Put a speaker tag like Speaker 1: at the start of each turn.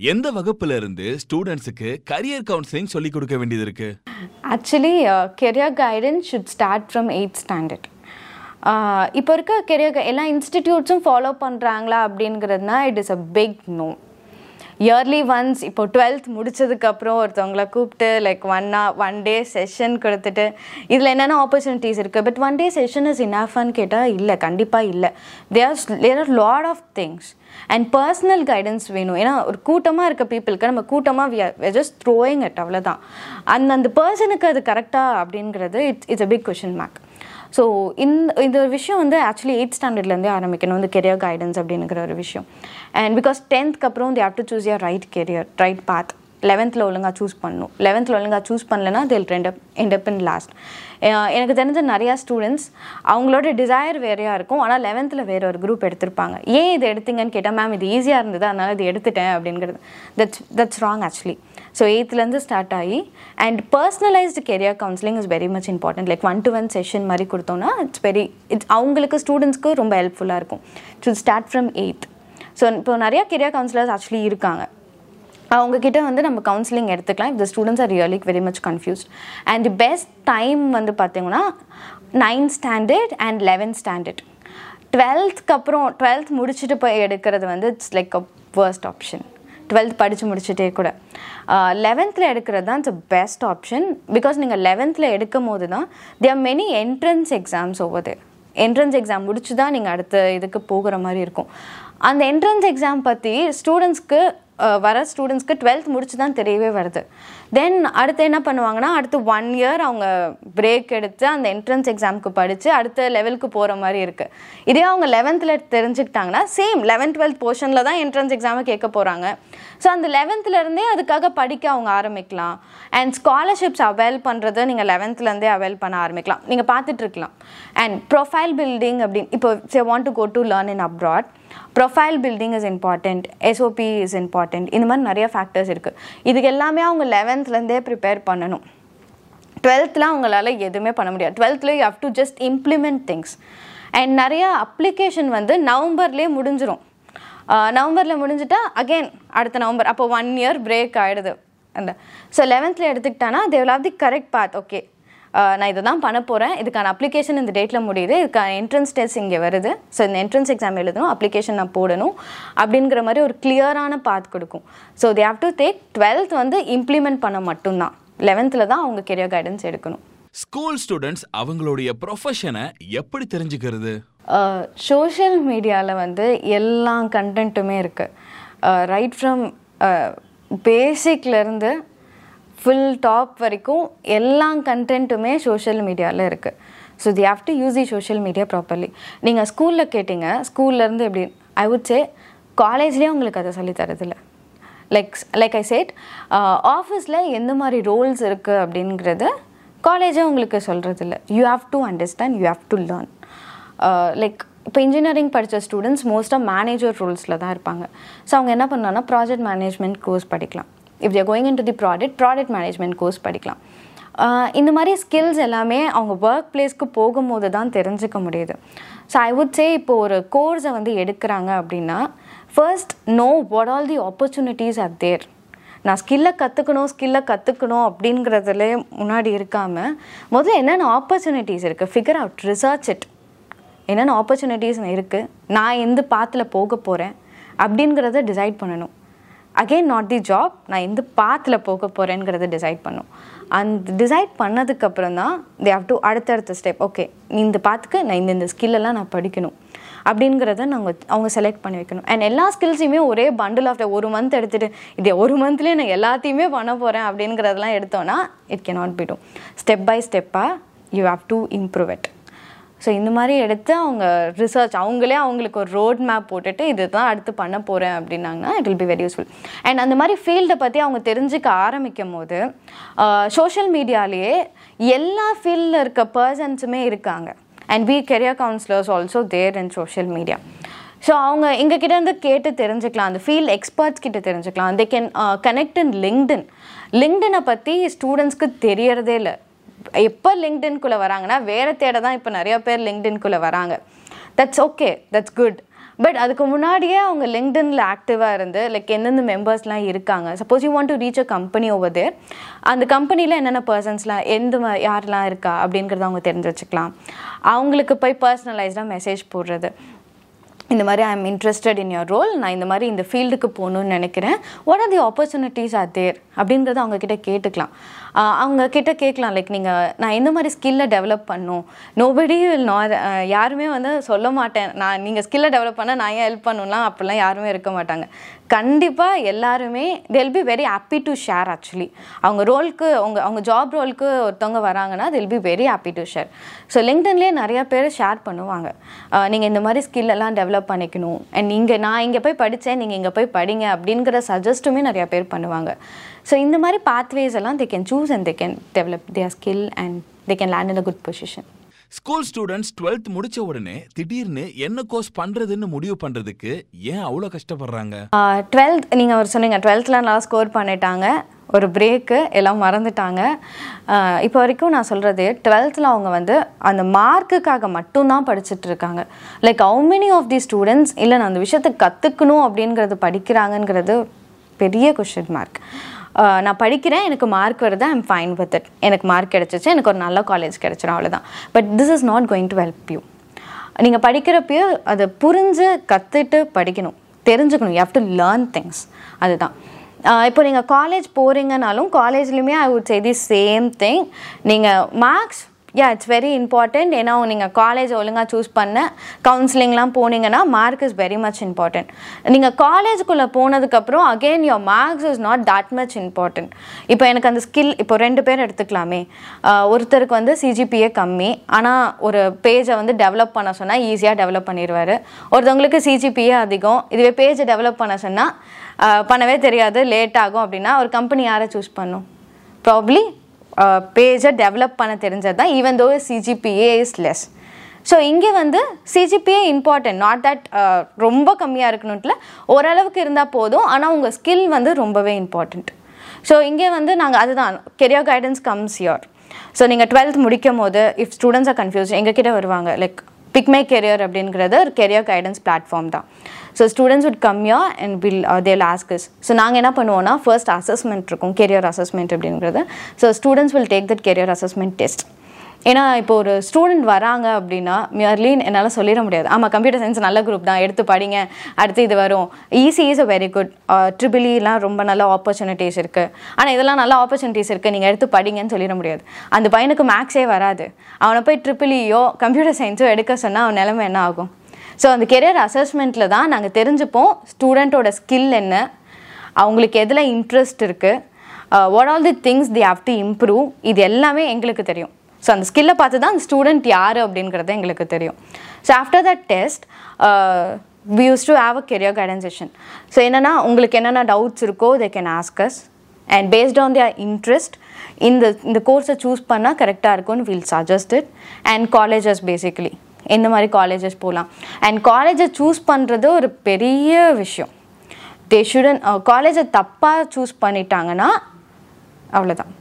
Speaker 1: எந்த வகுப்புல இருந்து ஸ்டூடெண்ட்ஸுக்கு கரியர் கவுன்சிலிங் சொல்லி கொடுக்க வேண்டியது இருக்கு?
Speaker 2: Actually career guidance should start from eight standard இப்போ இருக்க கெரியர் எல்லா இன்ஸ்டிடியூட்ஸும் ஃபாலோ பண்ணுறாங்களா அப்படிங்கிறதுனா it is a big no yearly once இப்போ டுவெல்த் முடிச்சதுக்கப்புறம் ஒருத்தவங்களை கூப்பிட்டு like one one day session கொடுத்துட்டு இதில் என்னென்ன ஆப்பர்ச்சுனிட்டிஸ் இருக்குது but one day session is இனஃபான்னு கேட்டால் இல்லை கண்டிப்பாக இல்லை. There there are lot of things and personal guidance வேணும். ஏன்னா ஒரு கூட்டமாக இருக்க பீப்புளுக்கு நம்ம கூட்டமாக வி ஜஸ்ட் த்ரோயிங் அட் அவ்வளோதான் அந்த அந்த பர்சனுக்கு அது கரெக்டாக அப்படிங்கிறது it's it's a big question make so இந்த இந்த விஷயம் வந்து ஆக்சுவலி எயிட் ஸ்டாண்டர்ட்லேருந்தே ஆரம்பிக்கணும். இந்த கெரியர் கைடன்ஸ் அப்படிங்கிற ஒரு விஷயம். அண்ட் பிகாஸ் டென்த்க்கு அப்புறம் they have to choose your right career right path லெவன்த்தில் ஒழுங்காக சூஸ் பண்ணணும். லெவன்த்தில் ஒழுங்காக சூஸ் பண்ணலன்னா தில் ரெண்டு அப் எண்ட் இன் லாஸ்ட் எனக்கு தெரிஞ்ச நிறையா ஸ்டூடெண்ட்ஸ் அவங்களோட டிசையர் வேறையாக இருக்கும். ஆனால் லெவன்த்தில் வேற ஒரு குரூப் எடுத்திருப்பாங்க. ஏன் இது எடுத்தீங்கன்னு கேட்டால் மேம் இது ஈஸியாக இருந்தது அதனால் இது எடுத்துட்டேன் அப்படிங்கிறது. That's that's wrong actually so எயித்துலேருந்து start ஆகி and personalised career counselling is very much important like one to one session மாதிரி கொடுத்தோன்னா இட்ஸ் வெரி இட்ஸ் அவங்களுக்கு ஸ்டூடெண்ட்ஸ்க்கு ரொம்ப ஹெல்ப்ஃபுல்லாக இருக்கும். To start from eighth so இப்போ நிறையா கெரியர் கவுன்சிலர்ஸ் ஆக்சுவலி இருக்காங்க. அவங்கக்கிட்ட வந்து நம்ம கவுன்சிலிங் எடுத்துக்கலாம். If the students are really very much confused and best time வந்து பார்த்தீங்கன்னா ninth standard and eleventh standard டுவெல்த்க்கு அப்புறம் டுவெல்த் முடிச்சுட்டு போய் எடுக்கிறது வந்து it's like a worst option twelfth படித்து முடிச்சுட்டே கூட. லெவன்த்தில் எடுக்கிறது தான் இட்ஸ் பெஸ்ட் ஆப்ஷன் பிகாஸ் நீங்கள் லெவன்த்தில் எடுக்கும் போது தான் தேர் மெனி என்ட்ரன்ஸ் எக்ஸாம்ஸ் ஒவ்வொரு என்ட்ரன்ஸ் எக்ஸாம் முடிச்சு தான் நீங்கள் அடுத்த இதுக்கு போகிற மாதிரி இருக்கும். அந்த என்ட்ரன்ஸ் எக்ஸாம் பற்றி ஸ்டூடெண்ட்ஸ்க்கு வர ஸ்டூடெண்ட்ஸ்க்கு டுவெல்த் முடிச்சு தான் தெரியவே வருது. தென் அடுத்து என்ன பண்ணுவாங்கன்னா அடுத்து ஒன் இயர் அவங்க பிரேக் எடுத்து அந்த என்ட்ரன்ஸ் எக்ஸாமுக்கு படித்து அடுத்த லெவலுக்கு போகிற மாதிரி இருக்குது இதே அவங்க லெவன்த்தில் தெரிஞ்சுக்கிட்டாங்கன்னா சேம் லெவன்த் டுவெல்த் போர்ஷனில் தான் என்ட்ரன்ஸ் எக்ஸாமை கேட்க போகிறாங்க ஸோ அந்த லெவன்த்துலேருந்தே அதுக்காக படிக்க அவங்க ஆரம்பிக்கலாம். அண்ட் ஸ்காலர்ஷிப்ஸ் அவைல் பண்ணுறது நீங்கள் லெவன்த்துலேருந்தே அவைல் பண்ண ஆரம்பிக்கலாம். நீங்கள் பார்த்துட்ருக்கலாம் அண்ட் ப்ரொஃபைல் பில்டிங் அப்படின்னு இப்போ say want to go to learn in abroad profile building is important SOP is important இந்த மாதிரி நிறைய ஃபேக்டர்ஸ் இருக்குது இதுக்கு எல்லாமே அவங்க லெவன்த் லெவன்த்லேருந்தே ப்ரிப்பேர் பண்ணணும். டுவெல்த்தில் அவங்களால எதுவுமே பண்ண முடியாது. டுவெல்த்தில் you have to just implement things and நிறைய அப்ளிகேஷன் வந்து நவம்பர்லேயே முடிஞ்சிடும் நவம்பரில் முடிஞ்சிட்டா அகெயின் அடுத்த நவம்பர். அப்போ ஒன் இயர் பிரேக் ஆகிடுது அந்த ஸோ லெவன்த்தில் எடுத்துக்கிட்டானா they will have the correct path okay நான் இதை தான் பண்ண போகிறேன் இதுக்கான அப்ளிகேஷன் இந்த டேட்டில் முடியுது. இதுக்கான என்ட்ரன்ஸ் டெஸ்ட் இங்கே வருது. ஸோ இந்த என்ட்ரன்ஸ் எக்ஸாம் எழுதணும் அப்ளிகேஷன் நான் போடணும் அப்படிங்கிற மாதிரி ஒரு கிளியரான பாத் கொடுக்கும். So they have to take twelfth வந்து இம்ப்ளிமெண்ட் பண்ண மட்டும்தான். லெவன்த்தில் தான் அவங்க கெரியர் கைடன்ஸ் எடுக்கணும்.
Speaker 1: ஸ்கூல் ஸ்டூடெண்ட்ஸ் அவங்களுடைய ப்ரொஃபஷனை எப்படி தெரிஞ்சுக்கிறது?
Speaker 2: சோஷியல் மீடியாவில் வந்து எல்லா கண்டென்ட்டுமே இருக்குது ரைட் ஃப்ரம் பேசிக்லேருந்து ஃபுல் டாப் வரைக்கும் எல்லா கண்டென்ட்டுமே சோஷியல் மீடியாவில் இருக்குது so they have to use the social media properly நீங்கள் ஸ்கூலில் கேட்டிங்க ஸ்கூல்லேருந்து எப்படி ஐ வுட் சே காலேஜ்லேயே உங்களுக்கு அதை சொல்லி லைக் லைக் ஐ சேட் ஆஃபீஸில் எந்த மாதிரி ரோல்ஸ் இருக்குது அப்படிங்கிறது காலேஜே உங்களுக்கு சொல்கிறதில்ல you have to understand you have to learn like இப்போ இன்ஜினியரிங் படித்த ஸ்டூடெண்ட்ஸ் மோஸ்ட்டாக மேனேஜர் ரோல்ஸில் தான் இருப்பாங்க. ஸோ அவங்க என்ன பண்ணான்னா ப்ராஜெக்ட் மேனேஜ்மெண்ட் கோர்ஸ் படிக்கலாம். If they're going into the product product management course படிக்கலாம் இந்த மாதிரி ஸ்கில்ஸ் எல்லாமே அவங்க ஒர்க் பிளேஸ்க்கு போகும்போது தான் தெரிஞ்சுக்க முடியுது. ஸோ ஐ வுட் சே இப்போ ஒரு கோர்ஸை வந்து எடுக்கிறாங்க அப்படின்னா first know what all the opportunities are there நான் ஸ்கில்லை கற்றுக்கணும் ஸ்கில்லை கற்றுக்கணும் அப்படிங்கிறதுல முன்னாடி இருக்காமல் முதல்ல என்னென்ன ஆப்பர்ச்சுனிட்டிஸ் இருக்குது ஃபிகர் அவுட் ரிசர்ச் இட் என்னென்ன ஆப்பர்ச்சுனிட்டிஸ் இருக்குது நான் எந்த பாத்தில் போக போகிறேன் அப்படிங்கிறத டிசைட் பண்ணணும். அகெயின் நாட் தி ஜாப் நான் எந்த பாத்தில் போக போகிறேங்கிறத டிசைட் பண்ணும். அந்த டிசைட் பண்ணதுக்கப்புறம் தான் தே ஹவ் டு அடுத்தடுத்த ஸ்டெப் ஓகே நீ இந்த பாத்துக்கு நான் இந்த இந்த ஸ்கில்லெல்லாம் நான் படிக்கணும். அப்படிங்கிறத நாங்கள் அவங்க செலக்ட் பண்ணி வைக்கணும். அண்ட் எல்லா ஸ்கில்ஸையுமே ஒரே பண்டில் ஆஃப் த ஒரு மந்த் எடுத்துகிட்டு இதே ஒரு மந்த்லேயே நான் எல்லாத்தையுமே பண்ண போகிறேன் அப்படிங்கிறதெல்லாம் எடுத்தோன்னா it can not be to step by ஸ்டெப்பாக you have to improve it so இந்த மாதிரி எடுத்து அவங்க ரிசர்ச் அவங்களே அவங்களுக்கு ஒரு ரோட் மேப் போட்டுட்டு இது தான் அடுத்து பண்ண போகிறேன் அப்படின்னாங்கன்னா it will be very useful and அந்த மாதிரி ஃபீல்டை பற்றி அவங்க தெரிஞ்சுக்க ஆரம்பிக்கும் போது சோஷியல் uh, மீடியாலேயே எல்லா ஃபீல்டில் இருக்க பர்சன்ஸுமே இருக்காங்க. And we career counsellors also there in social media so அவங்க எங்கள் இருந்து கேட்டு தெரிஞ்சுக்கலாம். அந்த ஃபீல்ட் எக்ஸ்பர்ட்ஸ் கிட்ட தெரிஞ்சுக்கலாம். They can connect in LinkedIn லிங்க்டினை பற்றி ஸ்டூடெண்ட்ஸ்க்கு தெரியறதே இல்லை. எப்போ லிங்க்டின்குள்ளே வராங்கன்னா வேறு தேட தான் இப்போ நிறைய பேர் லிங்க்டின்குள்ளே வராங்க. That's okay that's good but அதுக்கு முன்னாடியே அவங்க லிங்க்டனில் ஆக்டிவாக இருந்து லைக் எந்தெந்த மெம்பர்ஸ்லாம் இருக்காங்க. Suppose you want to reach a company over there அந்த கம்பெனியில் என்னென்ன பர்சன்ஸ்லாம் எந்த மா- யாரெல்லாம் இருக்கா அப்படிங்கிறத அவங்க தெரிஞ்சு வச்சுக்கலாம். அவங்களுக்கு போய் பர்சனலைஸ்டாக மெசேஜ் போடுறது. இந்த மாதிரி I am interested in your role நான் இந்த மாதிரி இந்த ஃபீல்டுக்கு போகணும்னு நினைக்கிறேன். What are the opportunities are there அப்படின்றத அவங்க கிட்ட கேட்டுக்கலாம். அவங்க கிட்ட கேட்கலாம். லைக் நீங்கள் நான் எந்த மாதிரி ஸ்கில்லை டெவலப் பண்ணும்? நோபடி வில் நாட் யாருமே வந்து சொல்ல மாட்டேன். நான் நீங்கள் ஸ்கில்லை டெவலப் பண்ண நான் ஏன் ஹெல்ப் பண்ணணும்னா அப்படிலாம் யாருமே இருக்க மாட்டாங்க. கண்டிப்பாக எல்லாருமே they'll be very happy to share actually அவங்க ரோலுக்கு அவங்க அவங்க ஜாப் ரோலுக்கு ஒருத்தவங்க வராங்கன்னா they'll be very happy to share so லிங்க்டன்லேயே நிறையா பேர் ஷேர் பண்ணுவாங்க. நீங்கள் இந்த மாதிரி skill எல்லாம் டெவலப் பண்ணிக்கணும். அண்ட் இங்கே நான் இங்கே போய் படித்தேன் நீங்கள் இங்கே போய் படிங்க அப்படிங்கிற சஜஸ்ட்டுமே நிறைய பேர் பண்ணுவாங்க. ஸோ இந்த மாதிரி பாத்வேஸ் எல்லாம் they can choose and they can develop their skill and they can land in a good position
Speaker 1: school students 12th முடிச்ச உடனே திடீர்னு என்ன கோர்ஸ் பண்றதுன்னு முடிவு பண்றதுக்கு ஏன் அவ்வளோ கஷ்டப்படுறாங்க?
Speaker 2: டுவெல்த் நீங்கள் அவர் சொன்னீங்க டுவெல்த்தில் நல்லா ஸ்கோர் பண்ணிட்டாங்க ஒரு பிரேக்கு எல்லாம் மறந்துட்டாங்க. இப்போ வரைக்கும் நான் சொல்கிறது டுவெல்த்தில் அவங்க வந்து அந்த மார்க்குக்காக மட்டும்தான் படிச்சுட்டு இருக்காங்க. Like how many of the students இல்லை நான் அந்த விஷயத்தை கற்றுக்கணும் அப்படிங்கிறது படிக்கிறாங்கங்கிறது பெரிய கொஷின் மார்க் நான் படிக்கிறேன் எனக்கு மார்க் வருது? ஐம் ஃபைன் வித் இட் எனக்கு மார்க் கிடச்சிச்சு எனக்கு ஒரு நல்ல காலேஜ் கிடச்சிடும் அவ்வளோதான் but this is not going to help you நீங்கள் படிக்கிறப்பயோ அதை புரிஞ்சு கற்றுட்டு படிக்கணும். தெரிஞ்சுக்கணும். You have to learn things அதுதான். இப்போ நீங்கள் காலேஜ் போகிறீங்கனாலும் காலேஜ்லேயுமே I would say the same thing நீங்கள் marks yeah it's very important ஏன்னா நீங்கள் காலேஜ் ஒழுங்காக சூஸ் பண்ண கவுன்சிலிங்லாம் போனீங்கன்னா mark is very much important நீங்கள் காலேஜுக்குள்ளே போனதுக்கப்புறம் again your marks is not that much important இப்போ எனக்கு அந்த ஸ்கில் இப்போ ரெண்டு பேர் எடுத்துக்கலாமே. ஒருத்தருக்கு வந்து சிஜிபிஏ கம்மி. ஆனால் ஒரு பேஜை வந்து டெவலப் பண்ண சொன்னால் ஈஸியாக டெவலப் பண்ணிடுவார் ஒருத்தவங்களுக்கு சிஜிபிஏ அதிகம். இதுவே பேஜை டெவலப் பண்ண சொன்னால் பண்ணவே தெரியாது. லேட் ஆகும் அப்படின்னா ஒரு கம்பெனி யாரை சூஸ் பண்ணும்? ப்ராப்ளி பேஜை டெவலப் பண்ண தெரிஞ்சது தான் even though CGPA is less so இங்கே வந்து சிஜிபிஏ இம்பார்ட்டன்ட் நாட் தட் ரொம்ப கம்மியாக இருக்கணும்ல. ஓரளவுக்கு இருந்தால் போதும் ஆனால் உங்கள் ஸ்கில் வந்து ரொம்பவே இம்பார்ட்டண்ட் ஸோ இங்கே வந்து நாங்கள் அதுதான் career guidance comes your so நீங்கள் டுவெல்த் முடிக்கும் போது இஃப் ஸ்டூடெண்ட்ஸாக கன்ஃபியூஸ் எங்ககிட்ட வருவாங்க லைக் பிக் மை கெரியர் அப்படிங்கிறது ஒரு கெரியர் கைடன்ஸ் பிளாட்ஃபார்ம் தான். So students would come here and will they'll ask us so நாங்கள் என்ன பண்ணுவோம்னா ஃபர்ஸ்ட் அசஸ்மெண்ட் இருக்கும் கெரியர் அசஸ்மெண்ட் அப்படிங்கிறது. So students will take that career assessment test ஏன்னா இப்போ ஒரு ஸ்டூடெண்ட் வராங்க அப்படின்னா மியர்லின் என்னால் சொல்லிட முடியாது. ஆமாம் கம்ப்யூட்டர் சயின்ஸ் நல்ல குரூப் தான். எடுத்து படிங்க. அடுத்து இது வரும். IISc is a very good ட்ரிபிளிலாம் ரொம்ப நல்ல ஆப்பர்ச்சுனிட்டிஸ் இருக்குது ஆனால் இதெல்லாம் நல்ல ஆப்பர்ச்சுனிட்டிஸ் இருக்குது நீங்கள் எடுத்து படிங்கன்னு சொல்லிட முடியாது. அந்த பையனுக்கு மேக்ஸே வராது. அவனை போய் ட்ரிபிளியோ கம்ப்யூட்டர் சயின்ஸோ எடுக்க சொன்னால் அவன் நிலைமை என்ன ஆகும்? ஸோ அந்த கெரியர் அசஸ்மெண்ட்டில் தான் நாங்கள் தெரிஞ்சுப்போம் ஸ்டூடெண்ட்டோட ஸ்கில் என்ன அவங்களுக்கு எதில் இன்ட்ரெஸ்ட் இருக்குது what all the things they have to improve இது எல்லாமே எங்களுக்கு தெரியும். ஸோ அந்த ஸ்கில்லை பார்த்து தான் அந்த ஸ்டூடெண்ட் யார் அப்படிங்கிறது எங்களுக்கு தெரியும். So after that test we use to have a career guidance session so என்னென்னா உங்களுக்கு என்னென்ன டவுட்ஸ் இருக்கோ they can ask us and based on their interest இந்த இந்த கோர்ஸை சூஸ் பண்ணால் கரெக்டாக இருக்கும்னு we'll suggest it and colleges basically எந்த மாதிரி காலேஜஸ் போகலாம் அண்ட் காலேஜை சூஸ் பண்ணுறது ஒரு பெரிய விஷயம். தே ஷுடன் காலேஜை தப்பாக சூஸ் பண்ணிட்டாங்கன்னா அவ்வளோதான்